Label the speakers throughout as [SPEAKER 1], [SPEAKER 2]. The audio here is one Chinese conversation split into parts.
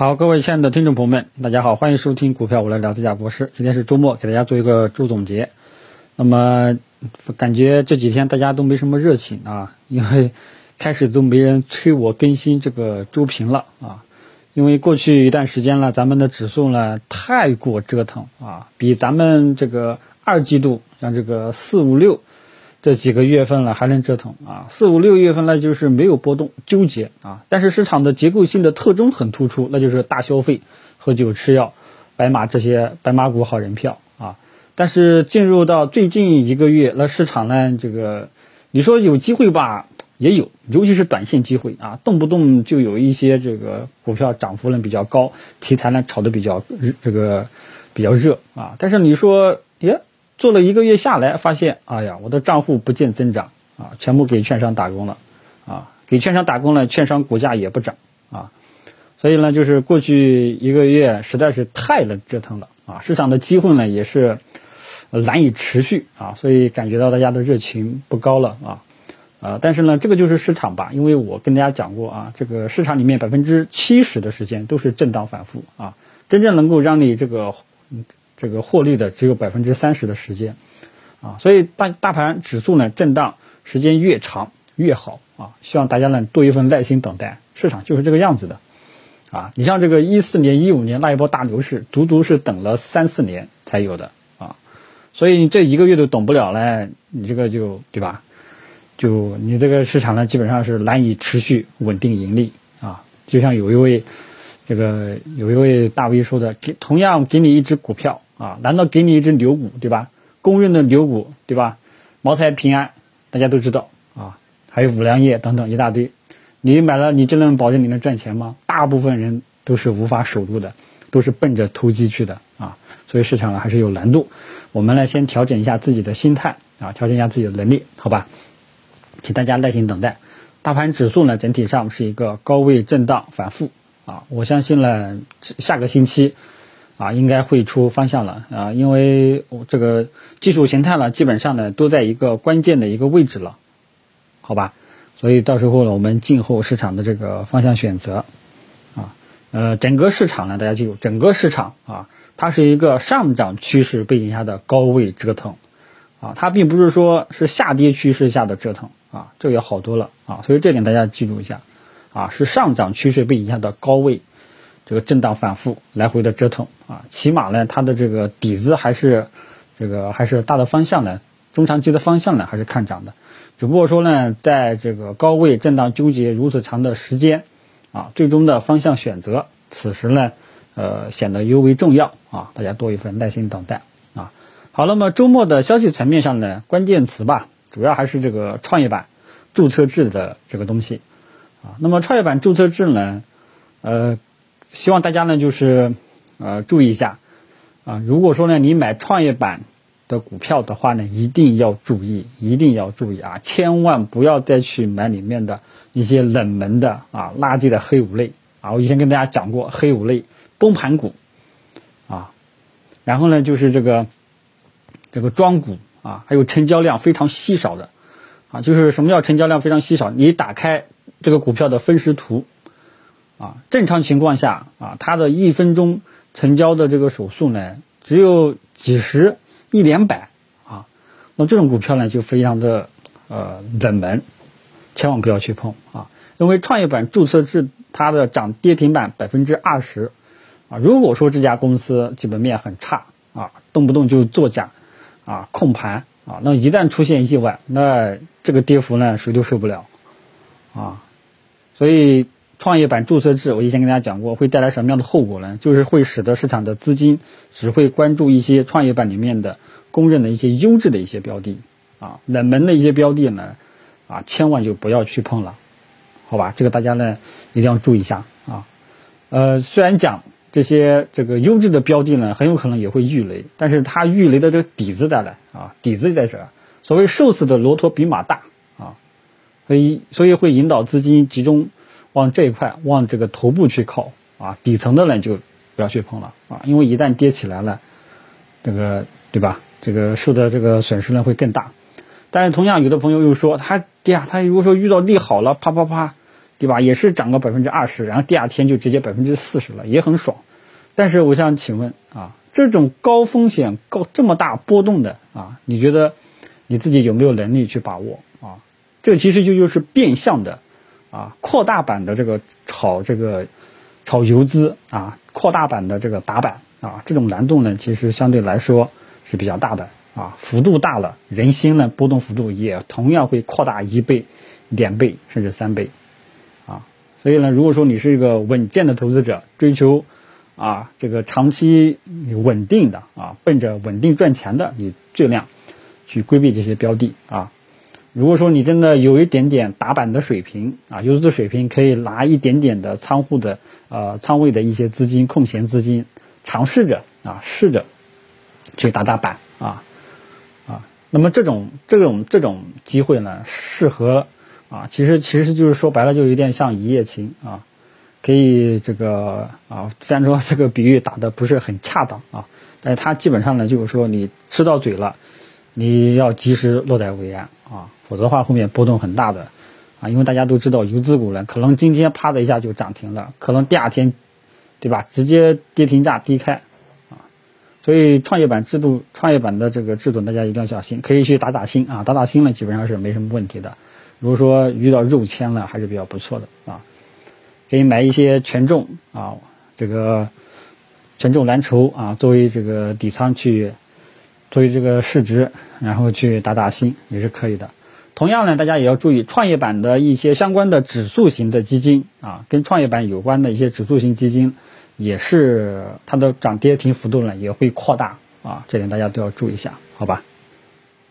[SPEAKER 1] 好，各位亲爱的听众朋友们，大家好，欢迎收听股票我来聊自家博士。今天是周末，给大家做一个周总结。那么感觉这几天大家都没什么热情啊，因为开始都没人催我更新这个周评了啊。因为过去一段时间了，咱们的指数呢太过折腾啊，比咱们这个二季度像这个四五六。这几个月份了还能折腾啊？四五六月份呢就是没有波动，纠结啊。但是市场的结构性的特征很突出，那就是大消费、喝酒吃药、白马这些白马股好人票啊。但是进入到最近一个月，那市场呢这个你说有机会吧，也有，尤其是短线机会啊，动不动就有一些这个股票涨幅呢比较高，题材呢炒得比较这个比较热啊。但是你说耶？做了一个月下来，发现，哎呀，我的账户不见增长啊，全部给券商打工了，啊，给券商打工了，券商股价也不涨啊，所以呢，就是过去一个月实在是太能折腾了啊，市场的机会呢也是难以持续啊，所以感觉到大家的热情不高了啊，啊，但是呢，这个就是市场吧，因为我跟大家讲过啊，这个市场里面百分之七十的时间都是震荡反复啊，真正能够让你这个。这个获利的只有百分之三十的时间，啊，所以大大盘指数呢震荡时间越长越好啊，希望大家呢多一份耐心等待，市场就是这个样子的，啊，你像这个一四年、一五年那一波大牛市，足足是等了三四年才有的啊，所以你这一个月都等不了呢，你这个就对吧？就你这个市场呢基本上是难以持续稳定盈利啊，就像有一位这个有一位大 V 说的，给同样给你一只股票。啊，难道给你一只牛股，对吧？公认的牛股，对吧？茅台、平安，大家都知道啊，还有五粮液等等一大堆。你买了，你真能保证你能赚钱吗？大部分人都是无法守住的，都是奔着投机去的啊。所以市场呢还是有难度。我们呢先调整一下自己的心态啊，调整一下自己的能力，好吧？请大家耐心等待。大盘指数呢整体上是一个高位震荡反复啊，我相信呢下个星期。啊，应该会出方向了啊，因为这个技术形态呢，基本上呢都在一个关键的一个位置了，好吧？所以到时候呢，我们静候市场的这个方向选择啊。呃，整个市场呢，大家记住，整个市场啊，它是一个上涨趋势背景下的高位折腾啊，它并不是说是下跌趋势下的折腾啊，这个要好多了啊，所以这点大家记住一下啊，是上涨趋势背景下的高位。这个震荡反复，来回的折腾啊，起码呢，它的这个底子还是这个还是大的方向呢，中长期的方向呢还是看涨的，只不过说呢，在这个高位震荡纠结如此长的时间啊，最终的方向选择，此时呢，呃，显得尤为重要啊，大家多一份耐心等待啊。好，那么周末的消息层面上呢，关键词吧，主要还是这个创业板注册制的这个东西啊。那么创业板注册制呢，呃。希望大家呢，就是呃注意一下啊。如果说呢，你买创业板的股票的话呢，一定要注意，一定要注意啊！千万不要再去买里面的一些冷门的啊垃圾的黑五类啊。我以前跟大家讲过，黑五类崩盘股啊，然后呢，就是这个这个庄股啊，还有成交量非常稀少的啊。就是什么叫成交量非常稀少？你打开这个股票的分时图。啊，正常情况下啊，它的一分钟成交的这个手速呢，只有几十、一两百啊，那这种股票呢就非常的呃冷门，千万不要去碰啊，因为创业板注册制它的涨跌停板百分之二十啊，如果说这家公司基本面很差啊，动不动就作假啊、控盘啊，那一旦出现意外，那这个跌幅呢谁都受不了啊，所以。创业板注册制，我以前跟大家讲过，会带来什么样的后果呢？就是会使得市场的资金只会关注一些创业板里面的公认的一些优质的一些标的，啊，冷门的一些标的呢，啊，千万就不要去碰了，好吧？这个大家呢一定要注意一下啊。呃，虽然讲这些这个优质的标的呢，很有可能也会遇雷，但是它遇雷的这个底子在哪啊？底子在这，所谓瘦死的骆驼比马大啊，所以所以会引导资金集中。往这一块，往这个头部去靠啊，底层的呢就不要去碰了啊，因为一旦跌起来了，这个对吧？这个受的这个损失呢会更大。但是同样，有的朋友又说，他对呀，他如果说遇到利好了，啪啪啪对吧？也是涨个百分之二十，然后第二天就直接百分之四十了，也很爽。但是我想请问啊，这种高风险、高这么大波动的啊，你觉得你自己有没有能力去把握啊？这其实就就是变相的啊，扩大版的这个炒这个炒游资啊，扩大版的这个打板啊，这种难度呢，其实相对来说是比较大的啊，幅度大了，人心呢波动幅度也同样会扩大一倍、两倍甚至三倍啊。所以呢，如果说你是一个稳健的投资者，追求啊，这个长期稳定的啊，奔着稳定赚钱的，你尽量去规避这些标的啊。如果说你真的有一点点打板的水平啊，游资水平，可以拿一点点的仓库的呃仓位的一些资金空闲资金，尝试着啊试着去打打板啊啊。那么这种这种这种机会呢，适合啊，其实其实就是说白了，就有点像一夜情啊。可以这个啊，虽然说这个比喻打的不是很恰当啊，但是它基本上呢就是说你吃到嘴了，你要及时落袋为安，否则的话后面波动很大的啊，因为大家都知道游资股呢，可能今天啪的一下就涨停了，可能第二天，对吧？直接跌停价低开啊，所以创业板制度，创业板的这个制度大家一定要小心，可以去打打新啊，打打新呢基本上是没什么问题的，如果说遇到肉签了还是比较不错的啊。可以买一些权重啊，这个权重蓝筹啊，作为这个底仓去，作为这个市值，然后去打打新也是可以的。同样呢，大家也要注意创业板的一些相关的指数型的基金啊，跟创业板有关的一些指数型基金，也是它的涨跌停幅度呢也会扩大啊，这点大家都要注意一下，好吧？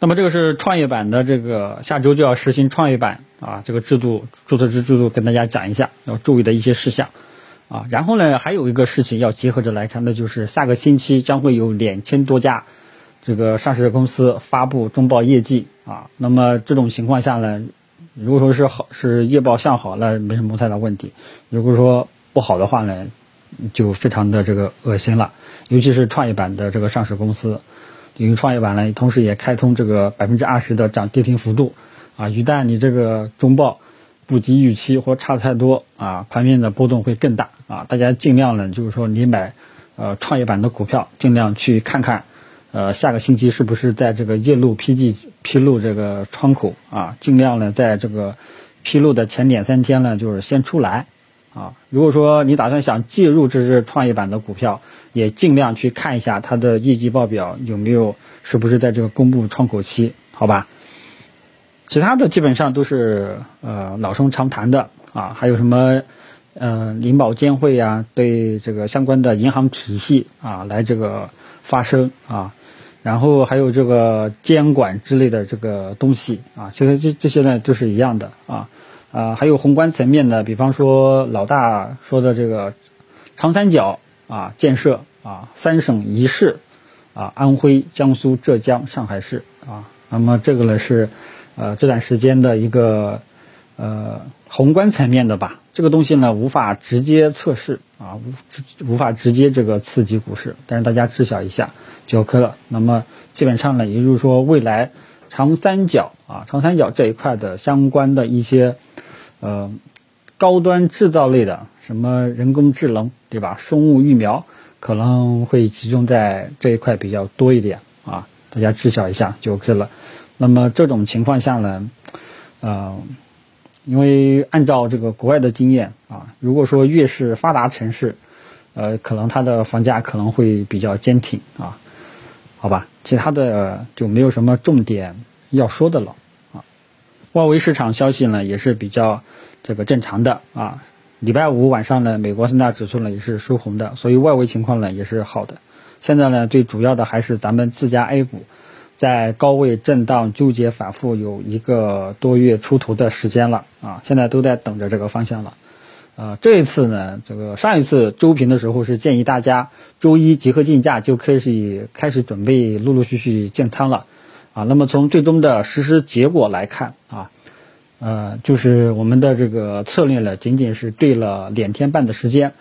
[SPEAKER 1] 那么这个是创业板的这个下周就要实行创业板啊这个制度注册制制度跟大家讲一下要注意的一些事项啊，然后呢还有一个事情要结合着来看，那就是下个星期将会有两千多家这个上市公司发布中报业绩啊，那么这种情况下呢，如果说是好是业报向好，那没什么太大问题；如果说不好的话呢，就非常的这个恶心了，尤其是创业板的这个上市公司。因为创业板呢，同时也开通这个百分之二十的涨跌停幅度，啊，一旦你这个中报不及预期或差太多，啊，盘面的波动会更大，啊，大家尽量呢，就是说你买，呃，创业板的股票，尽量去看看，呃，下个星期是不是在这个夜路批记披露这个窗口，啊，尽量呢，在这个披露的前两三天呢，就是先出来。啊，如果说你打算想介入这只创业板的股票，也尽量去看一下它的业绩报表有没有是不是在这个公布窗口期，好吧？其他的基本上都是呃老生常谈的啊，还有什么呃银保监会呀，对这个相关的银行体系啊来这个发声啊，然后还有这个监管之类的这个东西啊，其实这这些呢都是一样的啊。啊，还有宏观层面的，比方说老大说的这个长三角啊建设啊，三省一市啊，安徽、江苏、浙江、上海市啊，那么这个呢是呃这段时间的一个呃宏观层面的吧，这个东西呢无法直接测试啊，无无法直接这个刺激股市，但是大家知晓一下就 OK 了。那么基本上呢，也就是说未来长三角啊，长三角这一块的相关的一些。呃，高端制造类的，什么人工智能，对吧？生物疫苗可能会集中在这一块比较多一点啊，大家知晓一下就 OK 了。那么这种情况下呢，呃，因为按照这个国外的经验啊，如果说越是发达城市，呃，可能它的房价可能会比较坚挺啊，好吧？其他的就没有什么重点要说的了啊。外围市场消息呢也是比较这个正常的啊，礼拜五晚上呢，美国三大指数呢也是收红的，所以外围情况呢也是好的。现在呢，最主要的还是咱们自家 A 股，在高位震荡纠结反复有一个多月出头的时间了啊，现在都在等着这个方向了。呃，这一次呢，这个上一次周评的时候是建议大家周一集合竞价就开始开始准备陆陆续续建仓了。啊，那么从最终的实施结果来看啊，呃，就是我们的这个策略呢，仅仅是对了两天半的时间，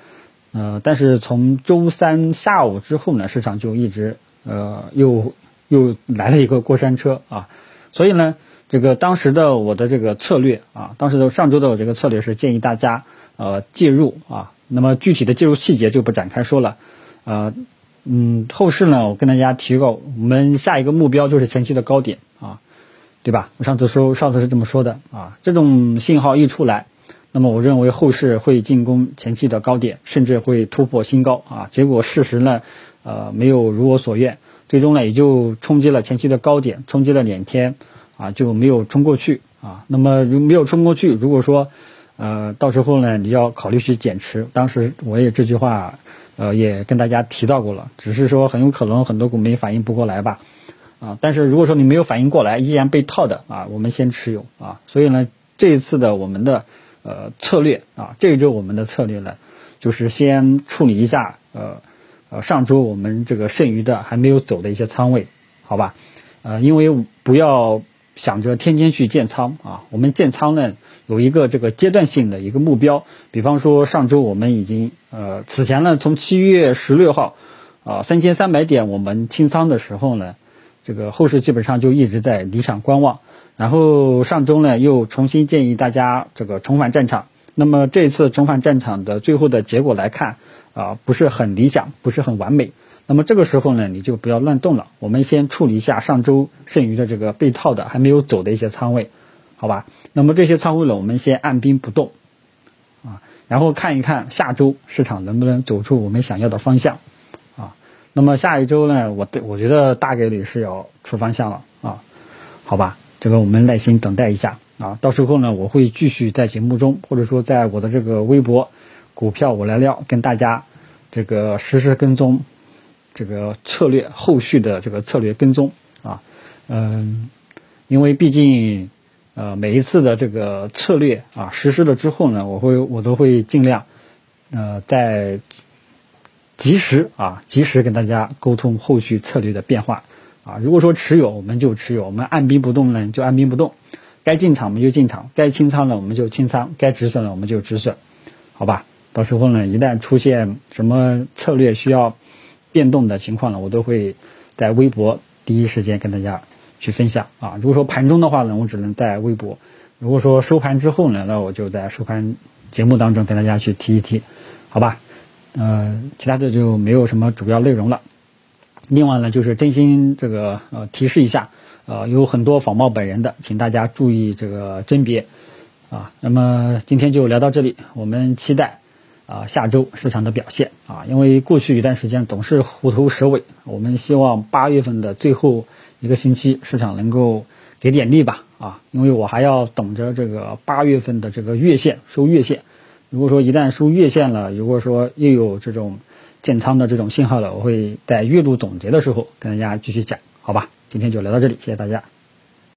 [SPEAKER 1] 呃，但是从周三下午之后呢，市场就一直呃又又来了一个过山车啊，所以呢，这个当时的我的这个策略啊，当时的上周的我这个策略是建议大家呃介入啊，那么具体的介入细节就不展开说了，呃，嗯，后市呢，我跟大家提过，我们下一个目标就是前期的高点啊，对吧？我上次说上次是这么说的啊，这种信号一出来，那么我认为后市会进攻前期的高点，甚至会突破新高啊，结果事实呢，呃，没有如我所愿，最终呢也就冲击了前期的高点，冲击了两天。啊，就没有冲过去啊。那么如没有冲过去，如果说，呃，到时候呢，你要考虑去减持。当时我也这句话，呃，也跟大家提到过了。只是说很有可能很多股民反应不过来吧，啊。但是如果说你没有反应过来，依然被套的啊，我们先持有啊。所以呢，这一次的我们的呃策略啊，这一周我们的策略呢，就是先处理一下呃呃上周我们这个剩余的还没有走的一些仓位，好吧？呃，因为不要。想着天天去建仓啊，我们建仓呢有一个这个阶段性的一个目标，比方说上周我们已经呃此前呢从七月十六号啊三千三百点我们清仓的时候呢，这个后市基本上就一直在离场观望，然后上周呢又重新建议大家这个重返战场，那么这次重返战场的最后的结果来看啊不是很理想，不是很完美。那么这个时候呢，你就不要乱动了。我们先处理一下上周剩余的这个被套的还没有走的一些仓位，好吧？那么这些仓位呢，我们先按兵不动，啊，然后看一看下周市场能不能走出我们想要的方向，啊。那么下一周呢，我我觉得大概率是要出方向了，啊，好吧？这个我们耐心等待一下，啊，到时候呢，我会继续在节目中，或者说在我的这个微博“股票我来撩”跟大家这个实时跟踪。这个策略后续的这个策略跟踪啊，嗯，因为毕竟呃每一次的这个策略啊实施了之后呢，我会我都会尽量呃在及时啊及时跟大家沟通后续策略的变化啊。如果说持有我们就持有，我们按兵不动呢就按兵不动，该进场我们就进场，该清仓了我们就清仓，该止损了我们就止损，好吧？到时候呢一旦出现什么策略需要。变动的情况呢，我都会在微博第一时间跟大家去分享啊。如果说盘中的话呢，我只能在微博；如果说收盘之后呢，那我就在收盘节目当中跟大家去提一提，好吧？呃，其他的就没有什么主要内容了。另外呢，就是真心这个呃提示一下，呃，有很多仿冒本人的，请大家注意这个甄别啊。那么今天就聊到这里，我们期待。啊，下周市场的表现啊，因为过去一段时间总是虎头蛇尾，我们希望八月份的最后一个星期市场能够给点力吧啊，因为我还要等着这个八月份的这个月线收月线，如果说一旦收月线了，如果说又有这种建仓的这种信号了，我会在月度总结的时候跟大家继续讲，好吧？今天就聊到这里，谢谢大家。